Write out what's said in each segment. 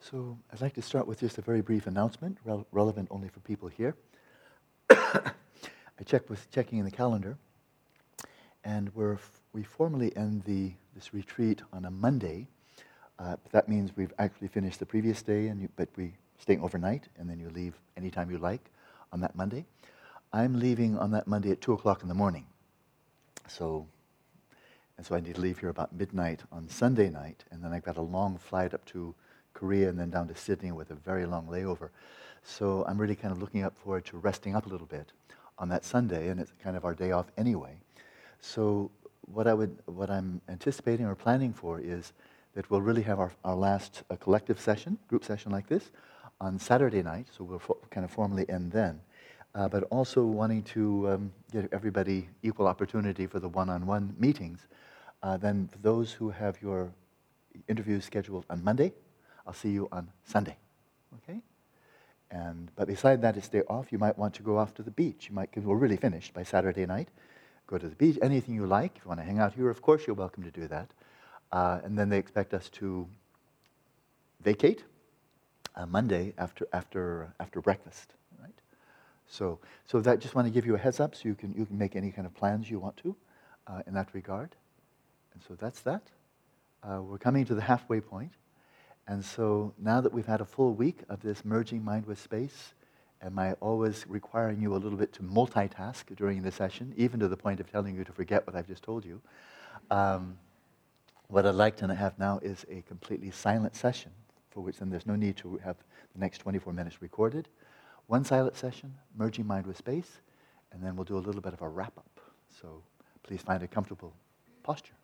So I'd like to start with just a very brief announcement, rel- relevant only for people here. I checked with checking in the calendar, and we're f- we formally end the, this retreat on a Monday. Uh, that means we've actually finished the previous day, and you, but we staying overnight, and then you leave anytime you like on that Monday. I'm leaving on that Monday at two o'clock in the morning. So and so I need to leave here about midnight on Sunday night, and then I've got a long flight up to Korea and then down to Sydney with a very long layover. So I'm really kind of looking up forward to resting up a little bit on that Sunday, and it's kind of our day off anyway. So what I would, what I'm anticipating or planning for is that we'll really have our, our last uh, collective session, group session like this, on Saturday night. So we'll fo- kind of formally end then. Uh, but also wanting to um, give everybody equal opportunity for the one-on-one meetings uh, then for those who have your interviews scheduled on Monday, I'll see you on Sunday. Okay? And but beside that, it's day off. You might want to go off to the beach. You might, we're really finished by Saturday night. Go to the beach. Anything you like. If you want to hang out here, of course, you're welcome to do that. Uh, and then they expect us to vacate uh, Monday after after after breakfast. Right. So so that just want to give you a heads up, so you can you can make any kind of plans you want to uh, in that regard. And so that's that. Uh, we're coming to the halfway point. And so now that we've had a full week of this merging mind with space, am I always requiring you a little bit to multitask during the session, even to the point of telling you to forget what I've just told you? Um, what I'd like to have now is a completely silent session, for which then there's no need to have the next 24 minutes recorded. One silent session, merging mind with space, and then we'll do a little bit of a wrap up. So please find a comfortable posture.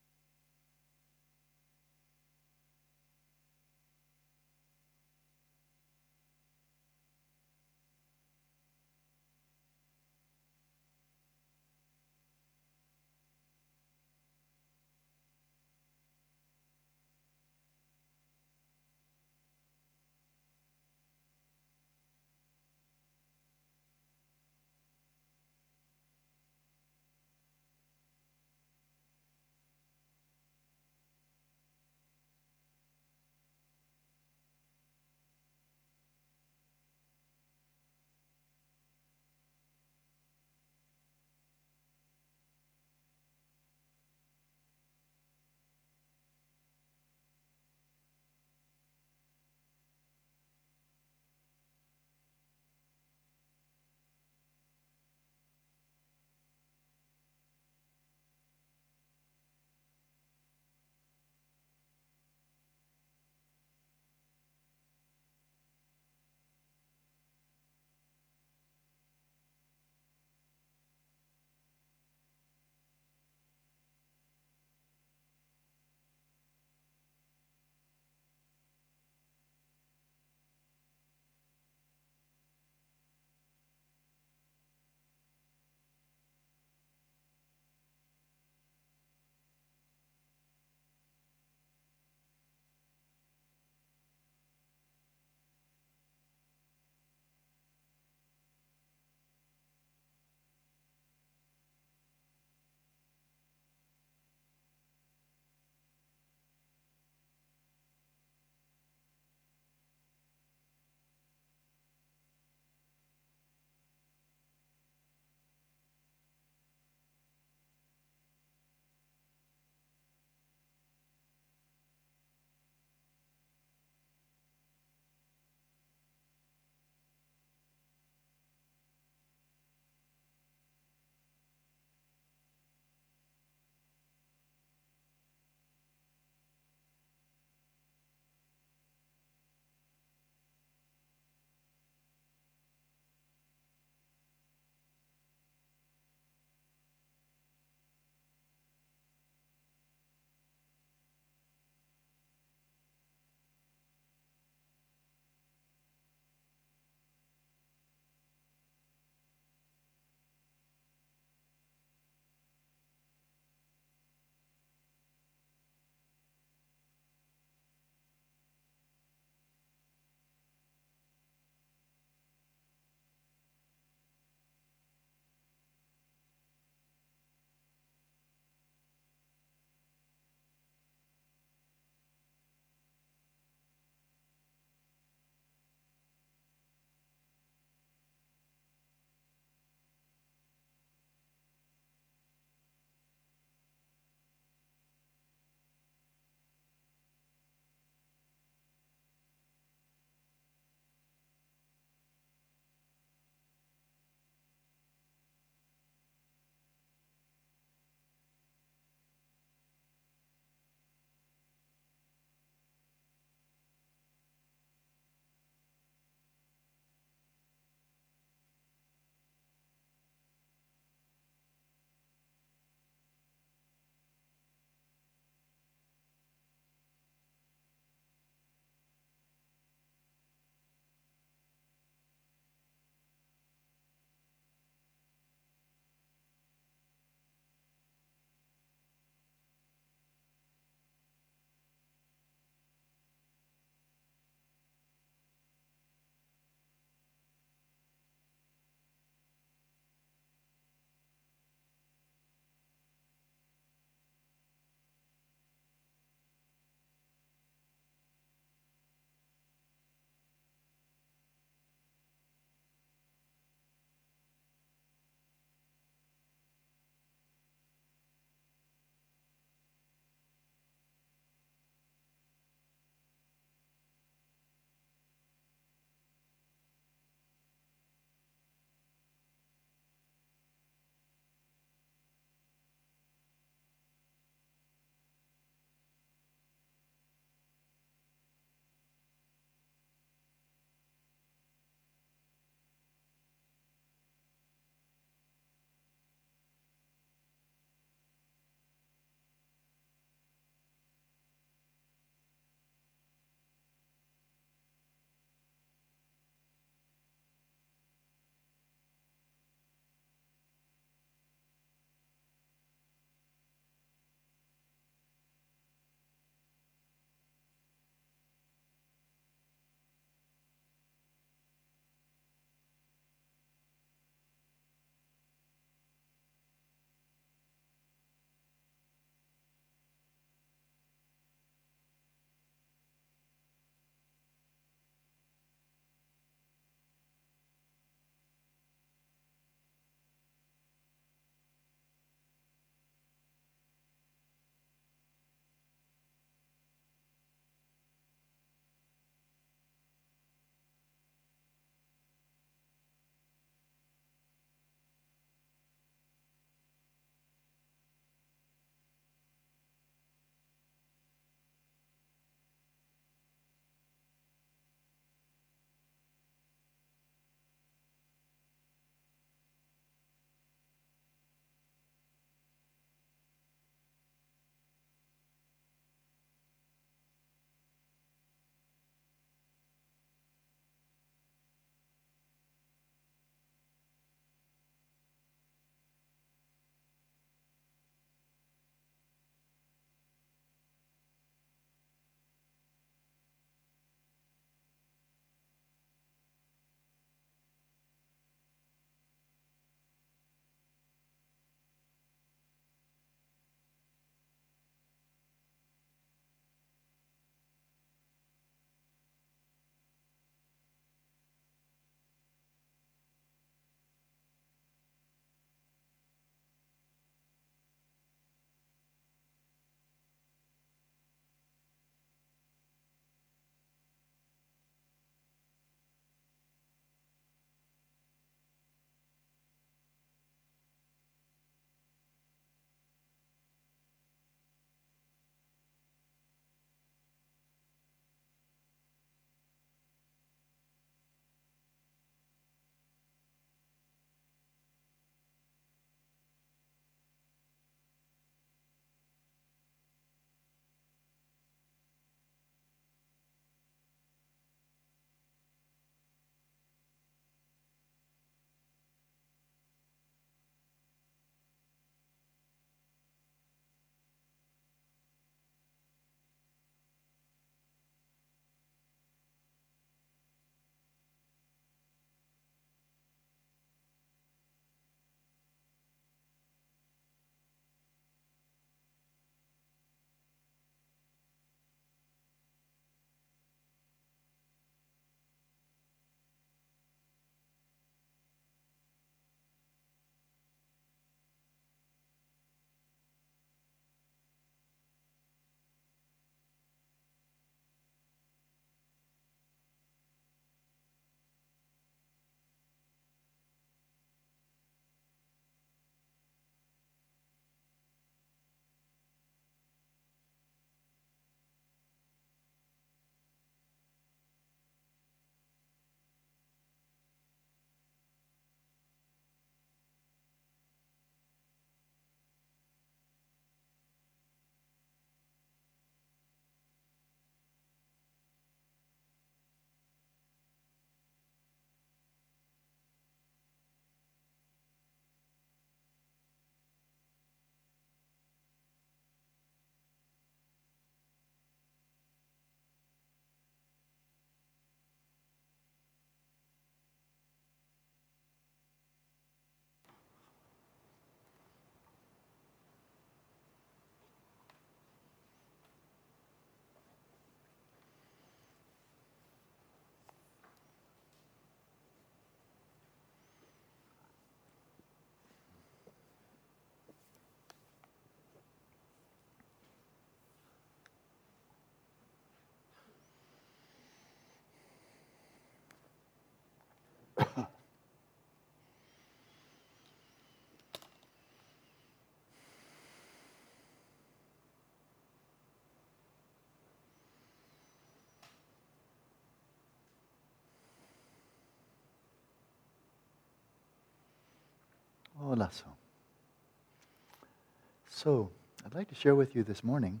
So, I'd like to share with you this morning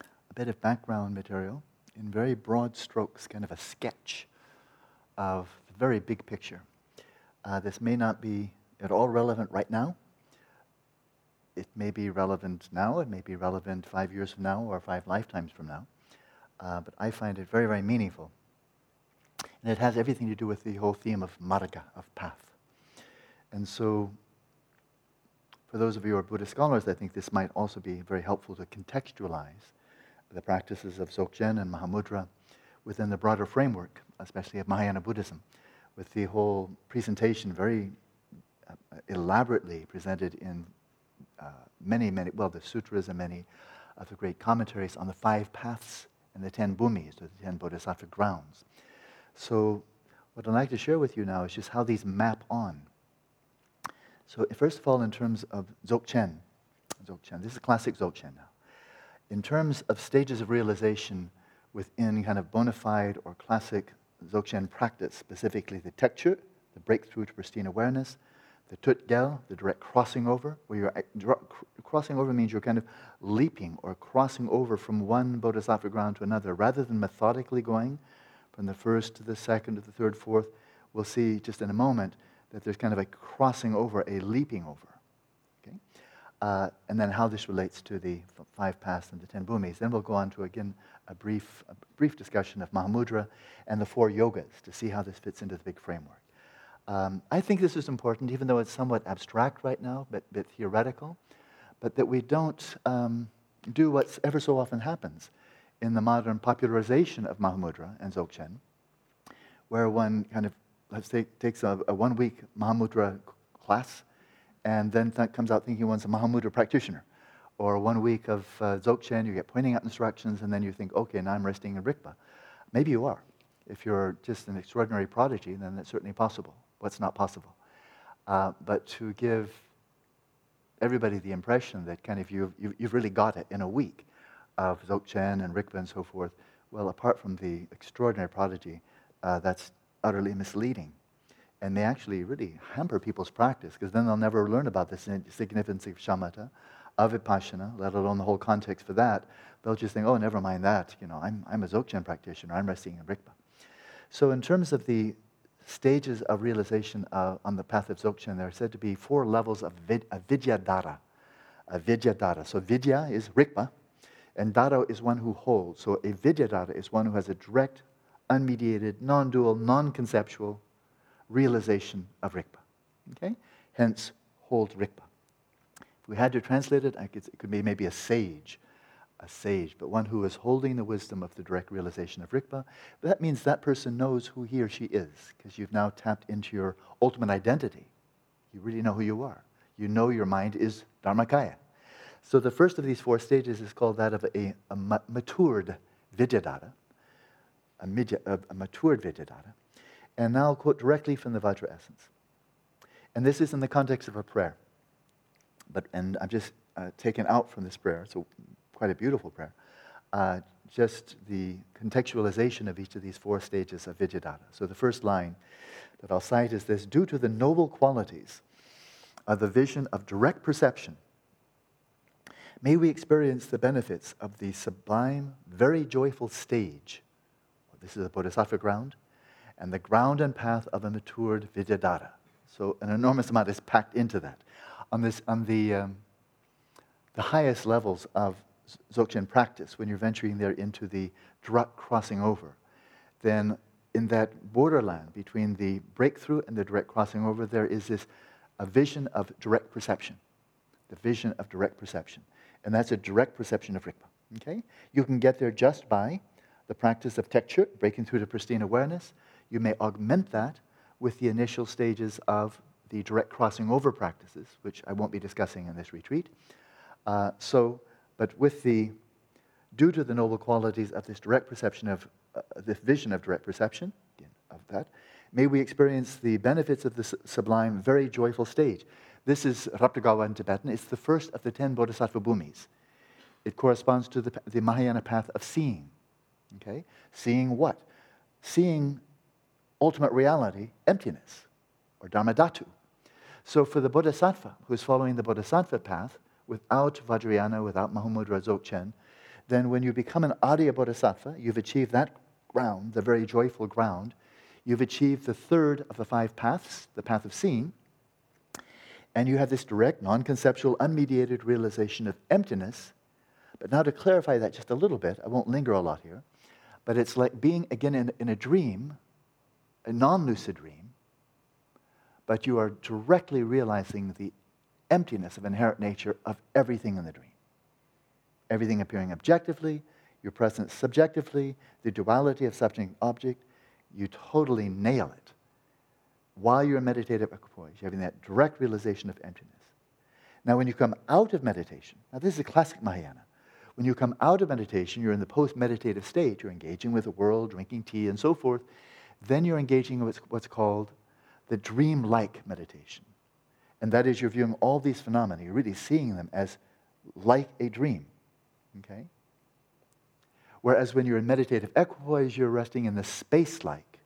a bit of background material in very broad strokes, kind of a sketch of the very big picture. Uh, this may not be at all relevant right now. It may be relevant now, it may be relevant five years from now or five lifetimes from now. Uh, but I find it very, very meaningful. And it has everything to do with the whole theme of marga, of path. And so, for those of you who are Buddhist scholars, I think this might also be very helpful to contextualize the practices of Dzogchen and Mahamudra within the broader framework, especially of Mahayana Buddhism, with the whole presentation very uh, elaborately presented in uh, many, many, well, the sutras and many of the great commentaries on the five paths and the ten bhumis, or the ten bodhisattva grounds. So, what I'd like to share with you now is just how these map on. So, first of all, in terms of Dzogchen, Dzogchen, this is classic Dzogchen now. In terms of stages of realization within kind of bona fide or classic Dzogchen practice, specifically the tekchö, the breakthrough to pristine awareness, the tutgel, the direct crossing over, where you're crossing over means you're kind of leaping or crossing over from one bodhisattva ground to another, rather than methodically going from the first to the second to the third, fourth. We'll see just in a moment that there's kind of a crossing over, a leaping over. Okay? Uh, and then how this relates to the five paths and the ten bhumis. Then we'll go on to, again, a brief, a brief discussion of Mahamudra and the four yogas to see how this fits into the big framework. Um, I think this is important, even though it's somewhat abstract right now, but, but theoretical, but that we don't um, do what ever so often happens in the modern popularization of Mahamudra and Dzogchen, where one kind of, let's say, takes a, a one week Mahamudra class and then th- comes out thinking one's a Mahamudra practitioner. Or one week of uh, Dzogchen, you get pointing out instructions, and then you think, okay, now I'm resting in Rigpa. Maybe you are. If you're just an extraordinary prodigy, then that's certainly possible what's not possible. Uh, but to give everybody the impression that kind of you've, you've really got it in a week of Dzogchen and Rigpa and so forth, well, apart from the extraordinary prodigy, uh, that's utterly misleading and they actually really hamper people's practice because then they'll never learn about the significance of shamatha, of vipassana, let alone the whole context for that. They'll just think, oh, never mind that. You know, I'm, I'm a Dzogchen practitioner. I'm resting in Rigpa. So in terms of the stages of realization uh, on the path of Dzogchen, there are said to be four levels of vid- Vidyadhara. A Vidyadhara. So Vidya is Rigpa, and Dhara is one who holds. So a Vidyadhara is one who has a direct, unmediated, non dual, non conceptual realization of Rigpa. Okay? Hence, hold Rigpa. If we had to translate it, could, it could be maybe a sage a sage, but one who is holding the wisdom of the direct realization of Rigpa. That means that person knows who he or she is, because you've now tapped into your ultimate identity. You really know who you are. You know your mind is Dharmakaya. So the first of these four stages is called that of a, a matured Vidyadhara, a, midya, a, a matured Vidyadhara. And now I'll quote directly from the Vajra essence. And this is in the context of a prayer. But, and I'm just uh, taken out from this prayer, so quite a beautiful prayer. Uh, just the contextualization of each of these four stages of Vidyadhara. So the first line that I'll cite is this Due to the noble qualities of the vision of direct perception, may we experience the benefits of the sublime, very joyful stage. This is the Bodhisattva ground, and the ground and path of a matured Vidyadhara. So an enormous amount is packed into that. On, this, on the, um, the highest levels of Dzogchen practice, when you're venturing there into the direct crossing over, then in that borderland between the breakthrough and the direct crossing over, there is this a vision of direct perception. The vision of direct perception. And that's a direct perception of Rigpa. Okay? You can get there just by the practice of tekchö, breaking through to pristine awareness. You may augment that with the initial stages of the direct crossing over practices, which I won't be discussing in this retreat. Uh, so but with the, due to the noble qualities of this direct perception of, uh, this vision of direct perception, of that, may we experience the benefits of this sublime, very joyful stage. This is Raptagawa in Tibetan. It's the first of the ten bodhisattva bhumis. It corresponds to the, the Mahayana path of seeing. Okay? Seeing what? Seeing ultimate reality, emptiness, or dharmadhatu. So for the Bodhisattva who's following the Bodhisattva path without Vajrayana, without Mahamudra Dzogchen, then when you become an Arya Bodhisattva, you've achieved that ground, the very joyful ground. You've achieved the third of the five paths, the path of seeing. And you have this direct, non conceptual, unmediated realization of emptiness. But now to clarify that just a little bit, I won't linger a lot here, but it's like being again in, in a dream, a non lucid dream, but you are directly realizing the emptiness of inherent nature of everything in the dream. Everything appearing objectively, your presence subjectively, the duality of subject and object, you totally nail it. While you're in meditative equipoise, you're having that direct realization of emptiness. Now, when you come out of meditation, now this is a classic Mahayana. When you come out of meditation, you're in the post meditative state, you're engaging with the world, drinking tea, and so forth. Then you're engaging with what's called the dream like meditation. And that is, you're viewing all these phenomena, you're really seeing them as like a dream. Okay? Whereas when you're in meditative equipoise, you're resting in the space like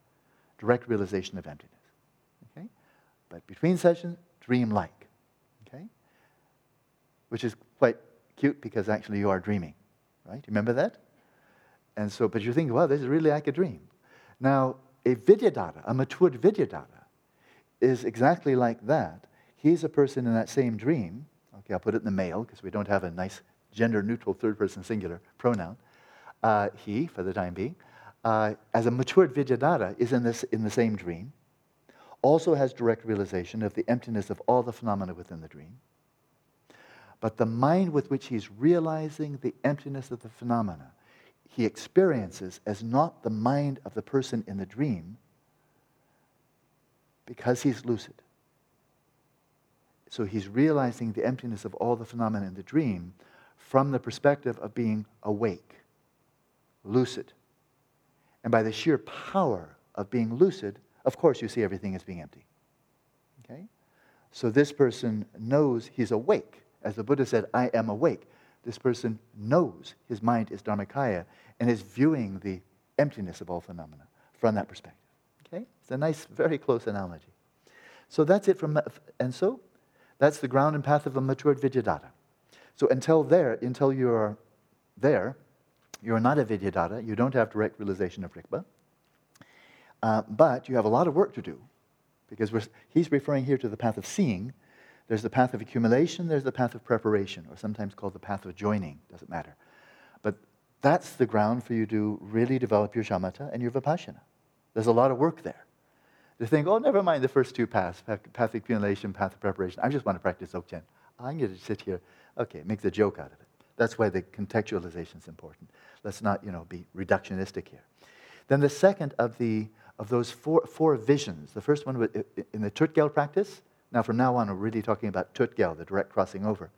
direct realization of emptiness. Okay? But between sessions, dream like. Okay? Which is quite cute because actually you are dreaming. Right? You remember that? And so, but you think, well, this is really like a dream. Now, a Vidyadhara, a matured Vidyadhara, is exactly like that. He's a person in that same dream. Okay, I'll put it in the male because we don't have a nice gender neutral third person singular pronoun. Uh, he, for the time being, uh, as a matured Vidyadhara, is in, this, in the same dream, also has direct realization of the emptiness of all the phenomena within the dream. But the mind with which he's realizing the emptiness of the phenomena, he experiences as not the mind of the person in the dream, because he's lucid. So he's realizing the emptiness of all the phenomena in the dream from the perspective of being awake, lucid. And by the sheer power of being lucid, of course, you see everything as being empty. Okay? So this person knows he's awake. As the Buddha said, I am awake. This person knows his mind is Dharmakaya and is viewing the emptiness of all phenomena from that perspective. Okay? It's a nice, very close analogy. So that's it from, and so that's the ground and path of a matured Vidyadhara. So until there, until you're there, you're not a Vidyadhara, you don't have direct realization of Rigpa, uh, but you have a lot of work to do because he's referring here to the path of seeing. There's the path of accumulation, there's the path of preparation, or sometimes called the path of joining, doesn't matter. But that's the ground for you to really develop your shamatha and your vipassana. There's a lot of work there. To think, oh, never mind the first two paths, path of accumulation, path of preparation. I just want to practice Dzogchen. I'm going to sit here. Okay, make the joke out of it. That's why the contextualization is important. Let's not, you know, be reductionistic here. Then the second of the of those four, four visions, the first one in the Tutgyal practice. Now, from now on, we're really talking about Tutgyal, the direct crossing over.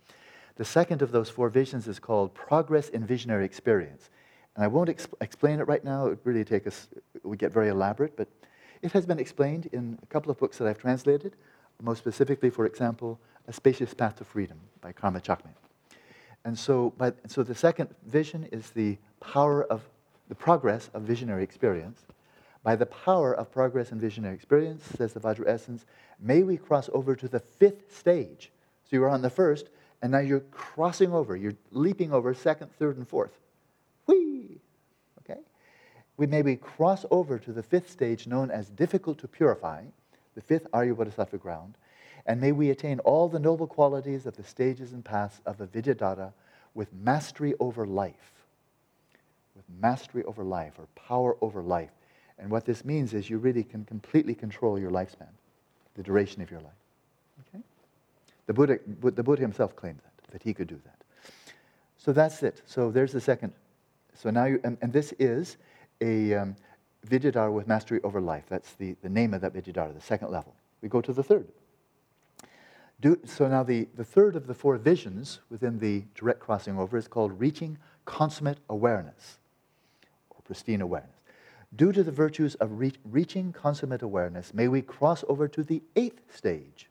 The second of those four visions is called progress in visionary experience. And I won't exp- explain it right now. It would really take us, it would get very elaborate, but it has been explained in a couple of books that I've translated, most specifically, for example, A Spacious Path to Freedom by Karma Chakme. And so, but, so the second vision is the power of the progress of visionary experience. By the power of progress and visionary experience, says the Vajra Essence, may we cross over to the fifth stage. So you are on the first, and now you're crossing over. You're leaping over second, third, and fourth. Whee! Okay? We may we cross over to the fifth stage known as difficult to purify, the fifth Arya Bodhisattva ground, and may we attain all the noble qualities of the stages and paths of the Vidyadhara with mastery over life. With mastery over life, or power over life. And what this means is you really can completely control your lifespan, the duration of your life. Okay? The Buddha, the Buddha himself claimed that, that he could do that. So that's it. So there's the second. So now you, and, and this is a um, with mastery over life. That's the, the name of that Vidyadhara, the second level. We go to the third. Do, so now the, the third of the four visions within the direct crossing over is called reaching consummate awareness or pristine awareness. Due to the virtues of re- reaching consummate awareness, may we cross over to the eighth stage.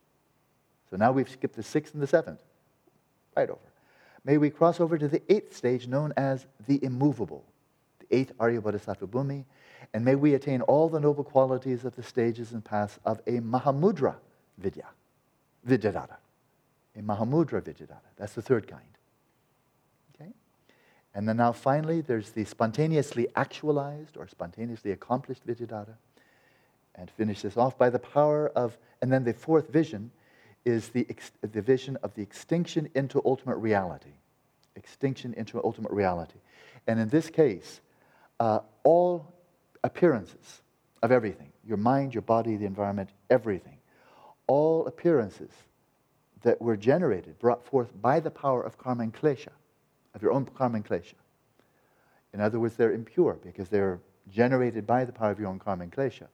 So now we've skipped the sixth and the seventh. Right over. May we cross over to the eighth stage known as the immovable, the eighth Arya Bodhisattva Bhumi, and may we attain all the noble qualities of the stages and paths of a Mahamudra Vidya. Vidyadhara, a Mahamudra Vidyadhara. That's the third kind. And then now finally, there's the spontaneously actualized or spontaneously accomplished Vidyadhara. And finish this off by the power of, and then the fourth vision is the, the vision of the extinction into ultimate reality. Extinction into ultimate reality. And in this case, uh, all appearances of everything your mind, your body, the environment, everything all appearances that were generated, brought forth by the power of karma and klesha, of your own karma and klesha. In other words, they're impure because they're generated by the power of your own karma and klesha.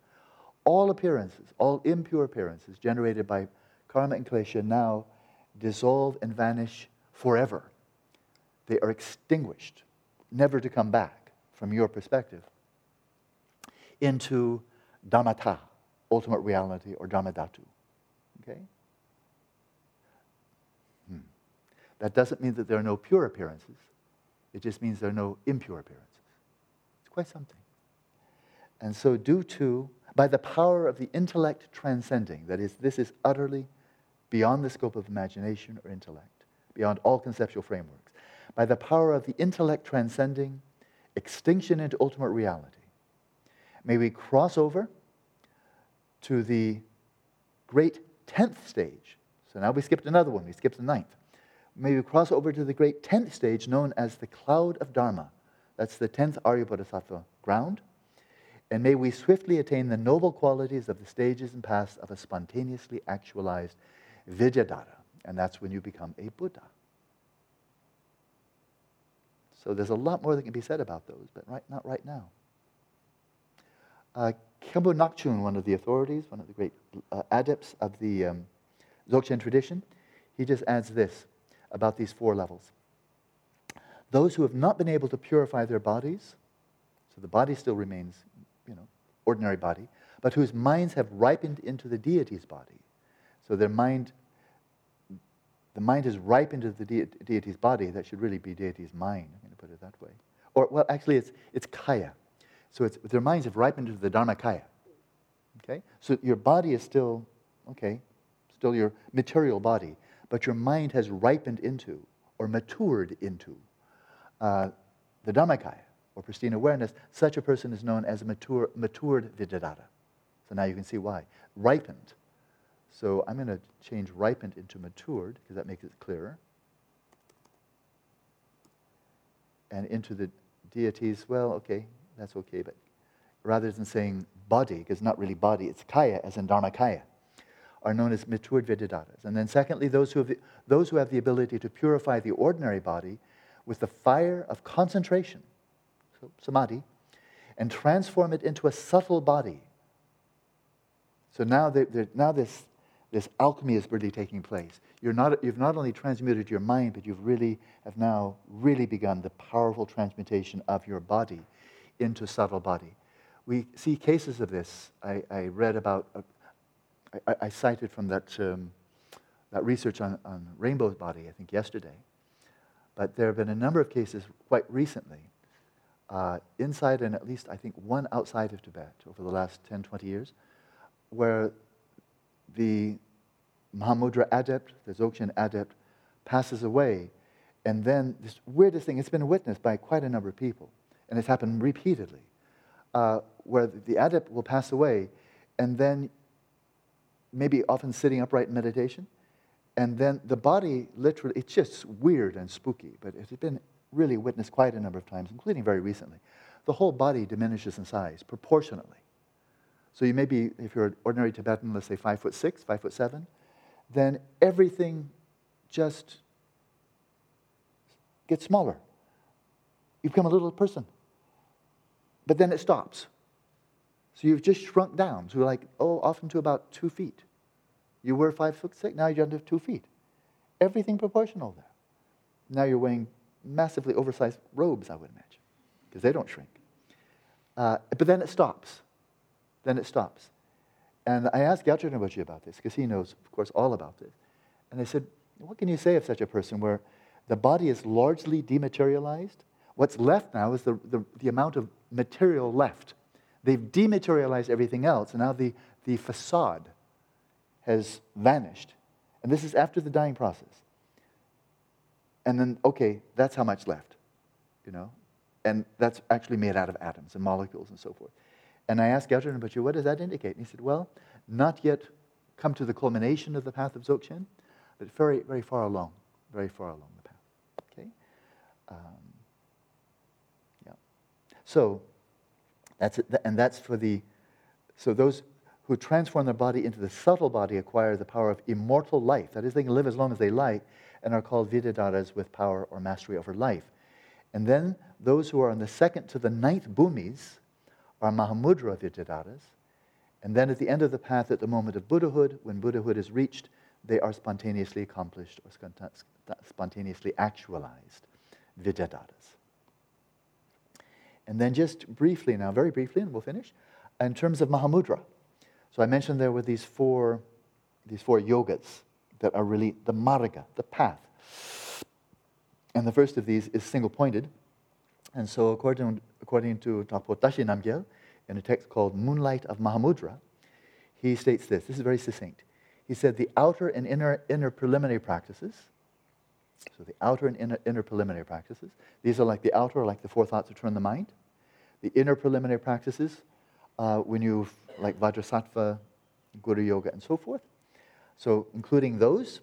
All appearances, all impure appearances generated by karma and klesha now dissolve and vanish forever. They are extinguished, never to come back from your perspective, into dharmata, ultimate reality, or dharmadhatu. Okay? That doesn't mean that there are no pure appearances. It just means there are no impure appearances. It's quite something. And so, due to, by the power of the intellect transcending, that is, this is utterly beyond the scope of imagination or intellect, beyond all conceptual frameworks, by the power of the intellect transcending extinction into ultimate reality, may we cross over to the great 10th stage. So now we skipped another one, we skipped the ninth. May we cross over to the great 10th stage known as the cloud of Dharma. That's the 10th Arya Bodhisattva ground. And may we swiftly attain the noble qualities of the stages and paths of a spontaneously actualized Vidyadhara. And that's when you become a Buddha. So there's a lot more that can be said about those, but right, not right now. Uh, Khenpo Ngakchung, one of the authorities, one of the great uh, adepts of the um, Dzogchen tradition, he just adds this about these four levels. Those who have not been able to purify their bodies, so the body still remains, you know, ordinary body, but whose minds have ripened into the deity's body. So their mind, the mind has ripened into the de- deity's body. That should really be deity's mind. I'm going to put it that way. Or, well, actually, it's, it's kaya. So it's, their minds have ripened into the Dharmakaya. Okay? So your body is still, okay, still your material body, but your mind has ripened into or matured into uh, the Dharmakaya or pristine awareness. Such a person is known as a mature, matured Vidyadhara. So now you can see why. Ripened. So I'm going to change ripened into matured because that makes it clearer. And into the deities, well, okay, that's okay. But rather than saying body, because it's not really body, it's kaya, as in dharmakaya, are known as matured vidyadharas. And then secondly, those who, have the, those who have the ability to purify the ordinary body with the fire of concentration, so samadhi, and transform it into a subtle body. So now, now this, this alchemy is really taking place. You're not, you've not only transmuted your mind, but you've really have now really begun the powerful transmutation of your body into subtle body. We see cases of this. I, I read about, uh, I, I, cited from that, um, that research on, on rainbow body, I think yesterday. But there have been a number of cases quite recently, uh, inside and at least I think one outside of Tibet over the last 10, 20 years, where the Mahamudra adept, the Dzogchen adept, passes away. And then this weirdest thing, it's been witnessed by quite a number of people and it's happened repeatedly, uh, where the adept will pass away, and then maybe often sitting upright in meditation, and then the body literally, it's just weird and spooky, but it has been really witnessed quite a number of times, including very recently. The whole body diminishes in size proportionately. So you may be, if you're an ordinary Tibetan, let's say five foot six, five foot seven, then everything just gets smaller. You become a little person but then it stops. So you've just shrunk down to like, oh, often to about two feet. You were five foot six, now you're under two feet. Everything proportional there. Now you're wearing massively oversized robes, I would imagine, because they don't shrink. Uh, but then it stops. Then it stops. And I asked Gyatrul Rinpoche about this, because he knows, of course, all about this. And I said, what can you say of such a person where the body is largely dematerialized? What's left now is the, the, the amount of material left. They've dematerialized everything else, and now the, the facade has vanished. And this is after the dying process. And then, okay, that's how much left, you know? And that's actually made out of atoms and molecules and so forth. And I asked about you, what does that indicate? And he said, well, not yet come to the culmination of the path of Dzogchen, but very, very far along, very far along the path. Okay? Um, yeah. So, that's it, and that's for the, so those who transform their body into the subtle body acquire the power of immortal life. That is, they can live as long as they like and are called Vidyadharas with power or mastery over life. And then those who are on the second to the ninth bhumis are Mahamudra Vidyadharas. And then at the end of the path, at the moment of Buddhahood, when Buddhahood is reached, they are spontaneously accomplished or spontaneously actualized Vidyadharas. And then just briefly now, very briefly, and we'll finish, in terms of Mahamudra. So I mentioned there were these four, these four yogas that are really the marga, the path. And the first of these is single pointed. And so, according, according to Dakpo Tashi Namgyel, in a text called Moonlight of Mahamudra, he states this. This is very succinct. He said, The outer and inner, inner preliminary practices, so the outer and inner, inner preliminary practices, these are like the outer, like the four thoughts to turn the mind. The inner preliminary practices, uh, when you, like Vajrasattva, Guru Yoga, and so forth, so, including those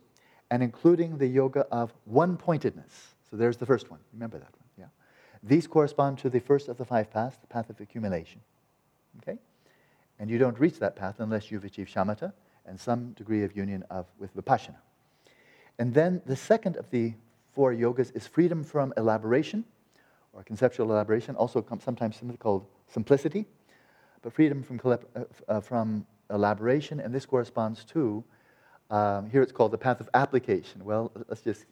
and including the yoga of one pointedness. So, there's the first one. Remember that one. Yeah. These correspond to the first of the five paths, the path of accumulation. Okay? And you don't reach that path unless you've achieved shamatha and some degree of union of, with vipassana. And then the second of the four yogas is freedom from elaboration or conceptual elaboration, also sometimes called simplicity, but freedom from, uh, uh, from elaboration, and this corresponds to um, here it's called the path of application. Well, let's just,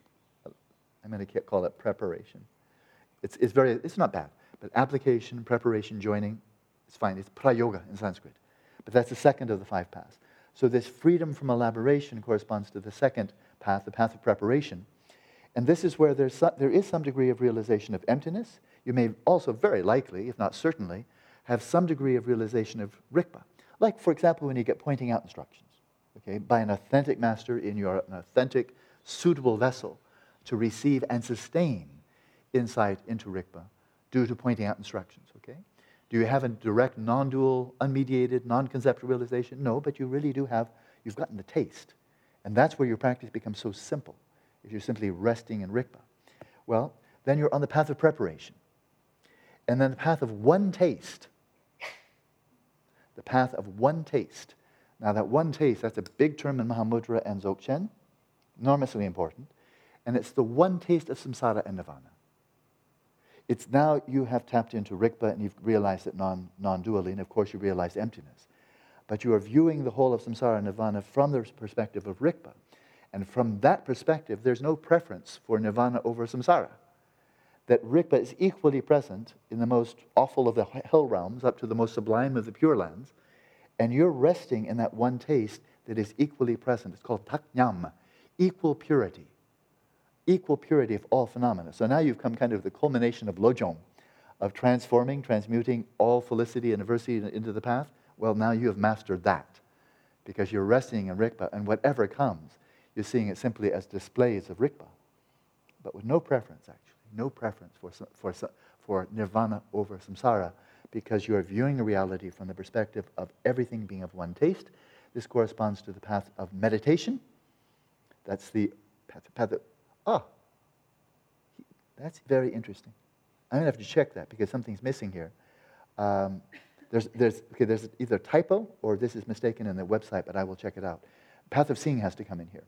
I'm going to call it preparation. It's, it's, very, it's not bad, but application, preparation, joining, it's fine. It's prayoga in Sanskrit. But that's the second of the five paths. So this freedom from elaboration corresponds to the second path, the path of preparation. And this is where there's some, there is some degree of realization of emptiness. You may also, very likely, if not certainly, have some degree of realization of rikpa. Like, for example, when you get pointing out instructions okay, by an authentic master in your an authentic, suitable vessel to receive and sustain insight into Rigpa due to pointing out instructions, okay? Do you have a direct, non-dual, unmediated, non-conceptual realization? No, but you really do have, you've gotten the taste. And that's where your practice becomes so simple, if you're simply resting in rikpa. Well, then you're on the path of preparation. And then the path of one taste. The path of one taste now, that one taste, that's a big term in Mahamudra and Dzogchen, enormously important. And it's the one taste of samsara and nirvana. It's now you have tapped into rikpa and you've realized it non, non-dually, and of course you realize emptiness. But you are viewing the whole of samsara and nirvana from the perspective of rikpa. And from that perspective, there's no preference for nirvana over samsara. That rikpa is equally present in the most awful of the hell realms up to the most sublime of the pure lands, and you're resting in that one taste that is equally present. It's called taknyam, equal purity. Equal purity of all phenomena. So now you've come kind of the culmination of lojong, of transforming, transmuting all felicity and adversity into the path. Well, now you have mastered that because you're resting in Rikpa, and whatever comes, you're seeing it simply as displays of Rikpa, but with no preference, actually. No preference for, for, for nirvana over samsara because you are viewing the reality from the perspective of everything being of one taste. This corresponds to the path of meditation. That's the path, path of, ah, that's very interesting. I'm going to have to check that because something's missing here. Um, there's, there's, okay, there's either typo or this is mistaken in the website, but I will check it out. Path of seeing has to come in here.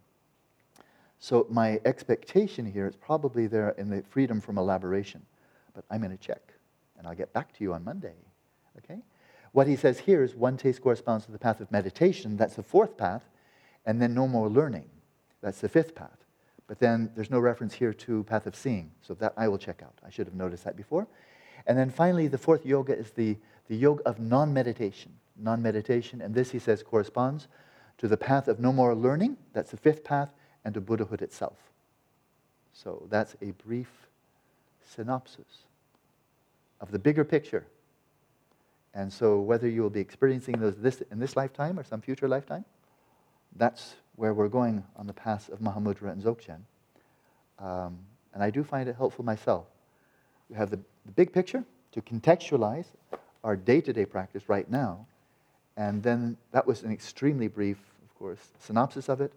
So my expectation here is probably there in the freedom from elaboration, but I'm going to check and I'll get back to you on Monday. Okay? What he says here is one taste corresponds to the path of meditation, that's the fourth path, and then no more learning, that's the fifth path. But then there's no reference here to path of seeing, so that I will check out. I should have noticed that before. And then finally, the fourth yoga is the, the yoga of non meditation. Non meditation, and this, he says, corresponds to the path of no more learning, that's the fifth path, and to Buddhahood itself. So that's a brief synopsis of the bigger picture. And so, whether you will be experiencing those this, in this lifetime or some future lifetime, that's where we're going on the path of Mahamudra and Dzogchen. Um, and I do find it helpful myself. We have the, the big picture to contextualize our day to day practice right now. And then that was an extremely brief, of course, synopsis of it.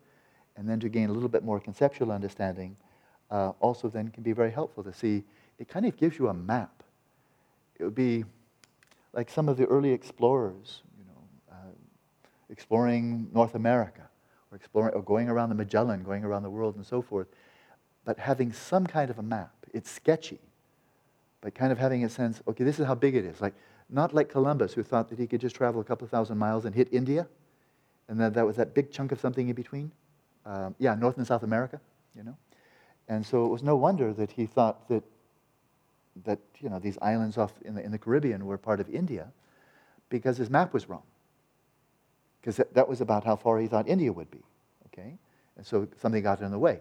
And then to gain a little bit more conceptual understanding, uh, also then can be very helpful to see. It kind of gives you a map. It would be like some of the early explorers, you know, uh, exploring North America, or exploring, or going around the Magellan, going around the world, and so forth. But having some kind of a map. It's sketchy, but kind of having a sense. Okay, this is how big it is. Like not like Columbus, who thought that he could just travel a couple thousand miles and hit India, and that that was that big chunk of something in between. Um, yeah, North and South America, you know. And so it was no wonder that he thought that that you know these islands off in the, in the Caribbean were part of India, because his map was wrong. Because that, that was about how far he thought India would be. Okay, and so something got in the way.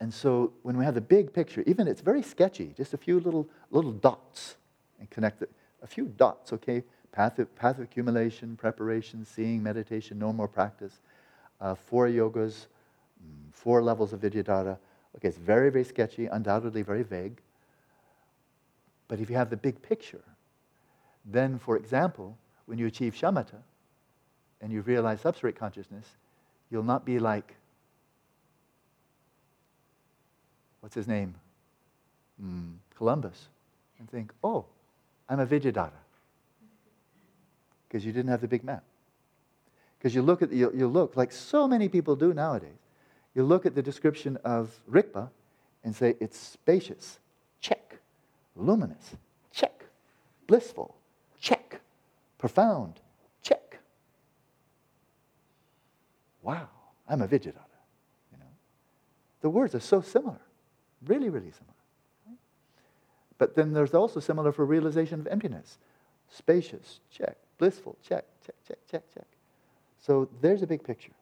And so when we have the big picture, even it's very sketchy, just a few little little dots, and connect a few dots, okay? Path path accumulation, preparation, seeing, meditation, no more practice. Uh, four yogas, mm, four levels of Vidyadhara. Okay, it's very, very sketchy, undoubtedly very vague. But if you have the big picture, then, for example, when you achieve shamatha and you realize substrate consciousness, you'll not be like, what's his name? Mm, Columbus, and think, oh, I'm a Vidyadhara. Because you didn't have the big map. Because you look at you, you look like so many people do nowadays. You look at the description of Rikpa and say it's spacious, check. Luminous, check. Blissful, check. Profound, check. Wow, I'm a Vidyadhara. You know, the words are so similar, really, really similar. But then there's also similar for realization of emptiness. Spacious, check. Blissful, check, check, check, check, check. So there's a big picture.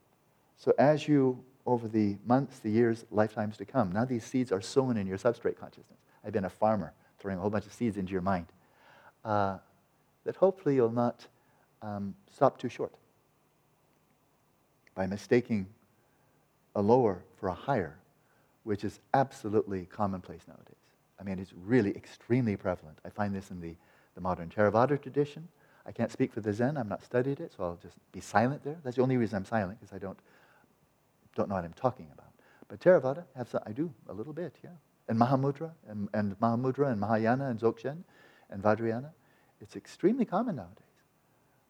So as you, over the months, the years, lifetimes to come, now these seeds are sown in your substrate consciousness. I've been a farmer throwing a whole bunch of seeds into your mind. Uh, that hopefully you'll not um, stop too short by mistaking a lower for a higher, which is absolutely commonplace nowadays. I mean, it's really extremely prevalent. I find this in the, the modern Theravada tradition. I can't speak for the Zen. I've not studied it, so I'll just be silent there. That's the only reason I'm silent, because I don't, don't know what I'm talking about. But Theravada, have some, I do a little bit, yeah. And Mahamudra, and, and Mahamudra, and Mahayana, and Dzogchen, and Vajrayana, it's extremely common nowadays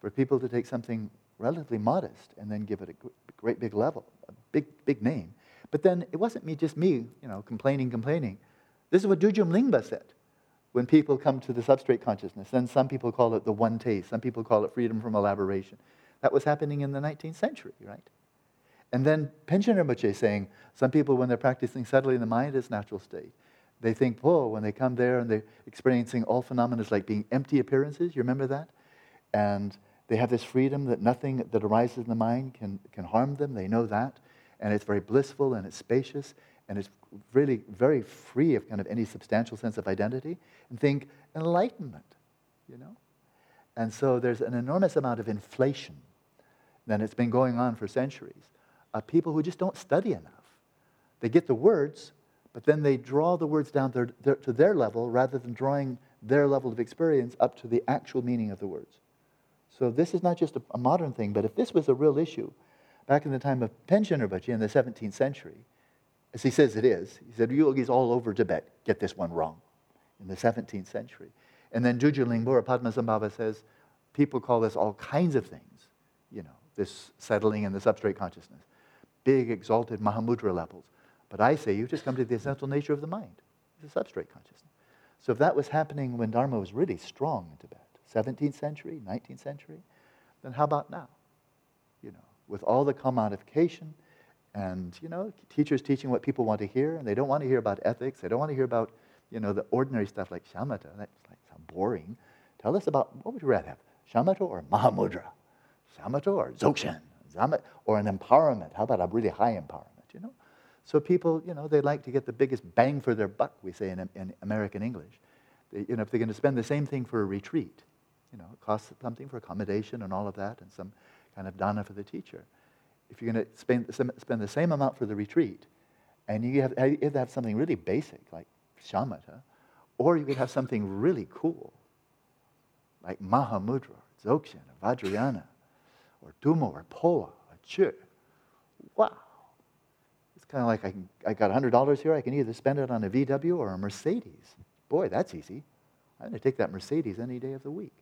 for people to take something relatively modest and then give it a great big level, a big, big name. But then it wasn't me, just me, you know, complaining, complaining. This is what Dudjom Lingpa said when people come to the substrate consciousness. And some people call it the one taste, some people call it freedom from elaboration. That was happening in the 19th century, right? And then Panchen Rinpoche saying, some people, when they're practicing settling the mind, is natural state. They think, whoa, when they come there and they're experiencing all phenomena as like being empty appearances, you remember that? And they have this freedom that nothing that arises in the mind can, can harm them. They know that. And it's very blissful and it's spacious and it's really very free of kind of any substantial sense of identity, and think enlightenment, you know? And so there's an enormous amount of inflation that it's been going on for centuries of people who just don't study enough. They get the words, but then they draw the words down their, their, to their level rather than drawing their level of experience up to the actual meaning of the words. So this is not just a, a modern thing, but if this was a real issue, back in the time of Panchen Rinpoche in the 17th century, as he says it is. He said, yogis all over Tibet get this one wrong in the 17th century. And then Dudjom Lingpa or Padmasambhava says, people call this all kinds of things, you know, this settling in the substrate consciousness, big exalted Mahamudra levels. But I say you just come to the essential nature of the mind, the substrate consciousness. So if that was happening when Dharma was really strong in Tibet, 17th century, 19th century, then how about now? You know, with all the commodification, and, you know, teachers teaching what people want to hear, and they don't want to hear about ethics. They don't want to hear about, you know, the ordinary stuff like shamatha. That's like so boring. Tell us about, what would you rather have, shamatha or mahamudra? Shamatha or dzogchen? Or an empowerment? How about a really high empowerment, you know? So people, you know, they like to get the biggest bang for their buck, we say in, in American English. They, you know, if they're going to spend the same thing for a retreat, you know, it costs something for accommodation and all of that, and some kind of dana for the teacher if you're going to spend, spend the same amount for the retreat, and you have, you have to have something really basic like shamatha, or you could have something really cool like Mahamudra, Dzogchen, or Vajrayana, or Tummo, or Phowa, or Chöd. Wow. It's kind of like I, can, I got $100 here, I can either spend it on a VW or a Mercedes. Boy, that's easy. I'm going to take that Mercedes any day of the week.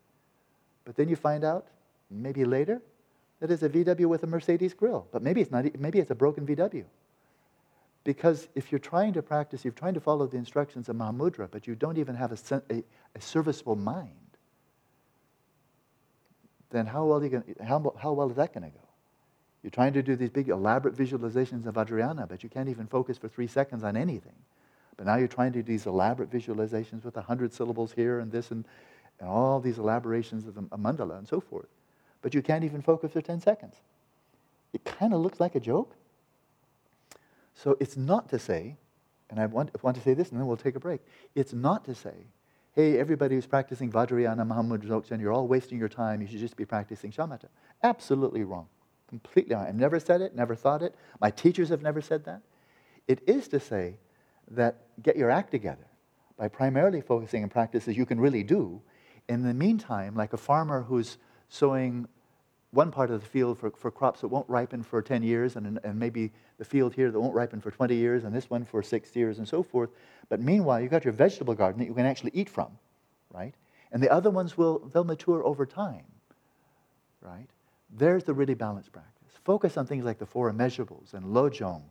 But then you find out, maybe later, that it's a VW with a Mercedes grill. But maybe it's, not, maybe it's a broken VW. Because if you're trying to practice, you're trying to follow the instructions of Mahamudra, but you don't even have a, a, a serviceable mind, then how well, gonna, how, how well is that going to go? You're trying to do these big elaborate visualizations of Adriana, but you can't even focus for three seconds on anything. But now you're trying to do these elaborate visualizations with a hundred syllables here and this and, and all these elaborations of a mandala and so forth. But you can't even focus for 10 seconds. It kind of looks like a joke. So it's not to say, and I want, want to say this and then we'll take a break. It's not to say, hey, everybody who's practicing Vajrayana, Mahamudra Dzogchen, you're all wasting your time. You should just be practicing shamatha. Absolutely wrong. Completely wrong. I've never said it, never thought it. My teachers have never said that. It is to say that get your act together by primarily focusing on practices you can really do. In the meantime, like a farmer who's sowing one part of the field for, for crops that won't ripen for 10 years, and, and maybe the field here that won't ripen for 20 years, and this one for six years, and so forth. But meanwhile, you've got your vegetable garden that you can actually eat from, right? And the other ones will they'll mature over time, right? There's the really balanced practice. Focus on things like the four immeasurables and lojong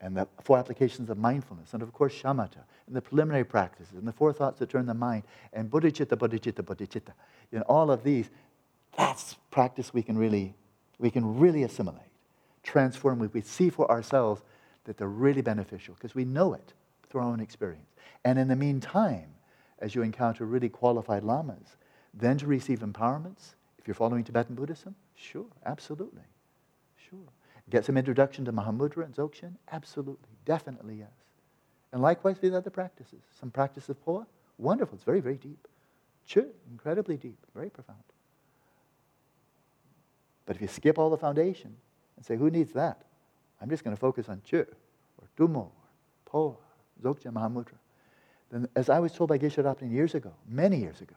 and the four applications of mindfulness, and of course, shamatha, and the preliminary practices, and the four thoughts that turn the mind, and bodhicitta, bodhicitta, bodhicitta. Know, all of these, that's practice we can really, we can really assimilate, transform. We, see for ourselves that they're really beneficial because we know it through our own experience. And in the meantime, as you encounter really qualified lamas, then to receive empowerments, if you're following Tibetan Buddhism, sure, absolutely, sure. Get some introduction to Mahamudra and Dzogchen? Absolutely, definitely yes. And likewise with other practices. Some practice of Phowa, wonderful, it's very, very deep. Chöd, incredibly deep, very profound. But if you skip all the foundation and say, who needs that? I'm just going to focus on Chöd, or Tummo, or Phowa, Dzogchen Mahamudra. Then, as I was told by Geshe Rabten years ago, many years ago,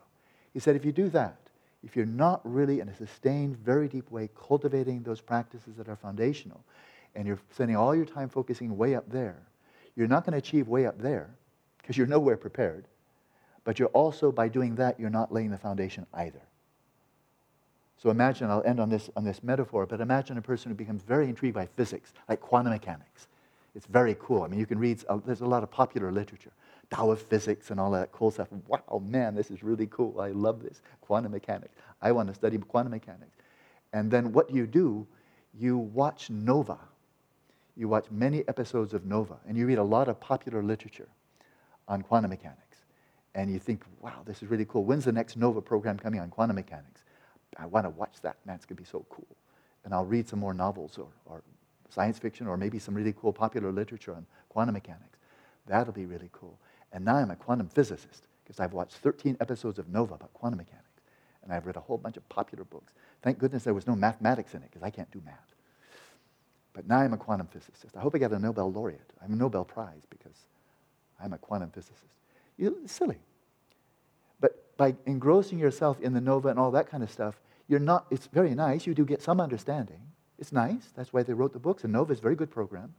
he said, if you do that, if you're not really in a sustained, very deep way cultivating those practices that are foundational, and you're spending all your time focusing way up there, you're not going to achieve way up there because you're nowhere prepared. But you're also, by doing that, you're not laying the foundation either. So imagine, I'll end on this, on this metaphor, but imagine a person who becomes very intrigued by physics, like quantum mechanics. It's very cool. I mean, you can read, uh, there's a lot of popular literature. Tao of physics and all that cool stuff. Wow, man, this is really cool. I love this. Quantum mechanics. I want to study quantum mechanics. And then what you do, you watch Nova. You watch many episodes of Nova, and you read a lot of popular literature on quantum mechanics. And you think, wow, this is really cool. When's the next Nova program coming on quantum mechanics? I want to watch that. Man, it's going to be so cool. And I'll read some more novels or, or science fiction or maybe some really cool popular literature on quantum mechanics. That'll be really cool. And now I'm a quantum physicist because I've watched 13 episodes of Nova about quantum mechanics. And I've read a whole bunch of popular books. Thank goodness there was no mathematics in it because I can't do math. But now I'm a quantum physicist. I hope I get a Nobel laureate. I'm a Nobel Prize because I'm a quantum physicist. You, silly. By engrossing yourself in the Nova and all that kind of stuff, you're not, it's very nice. You do get some understanding. It's nice. That's why they wrote the books. And Nova is a very good program.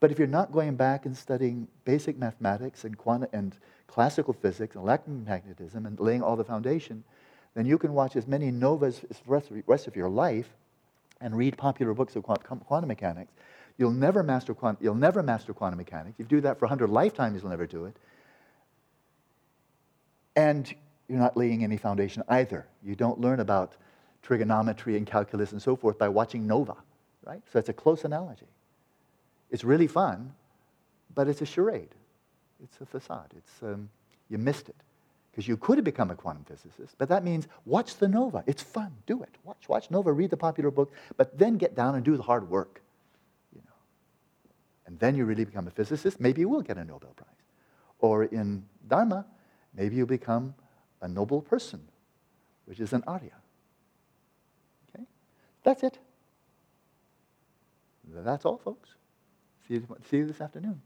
But if you're not going back and studying basic mathematics and, quantum, and classical physics and electromagnetism and laying all the foundation, then you can watch as many novas as the rest of your life and read popular books of quantum mechanics. You'll never master, quantum, you'll never master quantum mechanics. If you do that for 100 lifetimes, you'll never do it. And you're not laying any foundation either. You don't learn about trigonometry and calculus and so forth by watching Nova, right? So it's a close analogy. It's really fun, but it's a charade. It's a facade. It's, um, you missed it. Because you could have become a quantum physicist, but that means watch the Nova. It's fun. Do it. Watch, watch Nova, read the popular book, but then get down and do the hard work. You know. And then you really become a physicist. Maybe you will get a Nobel Prize. Or in Dharma, maybe you become a noble person, which is an Arya. Okay? That's it. that's all, folks. See you, see you this afternoon.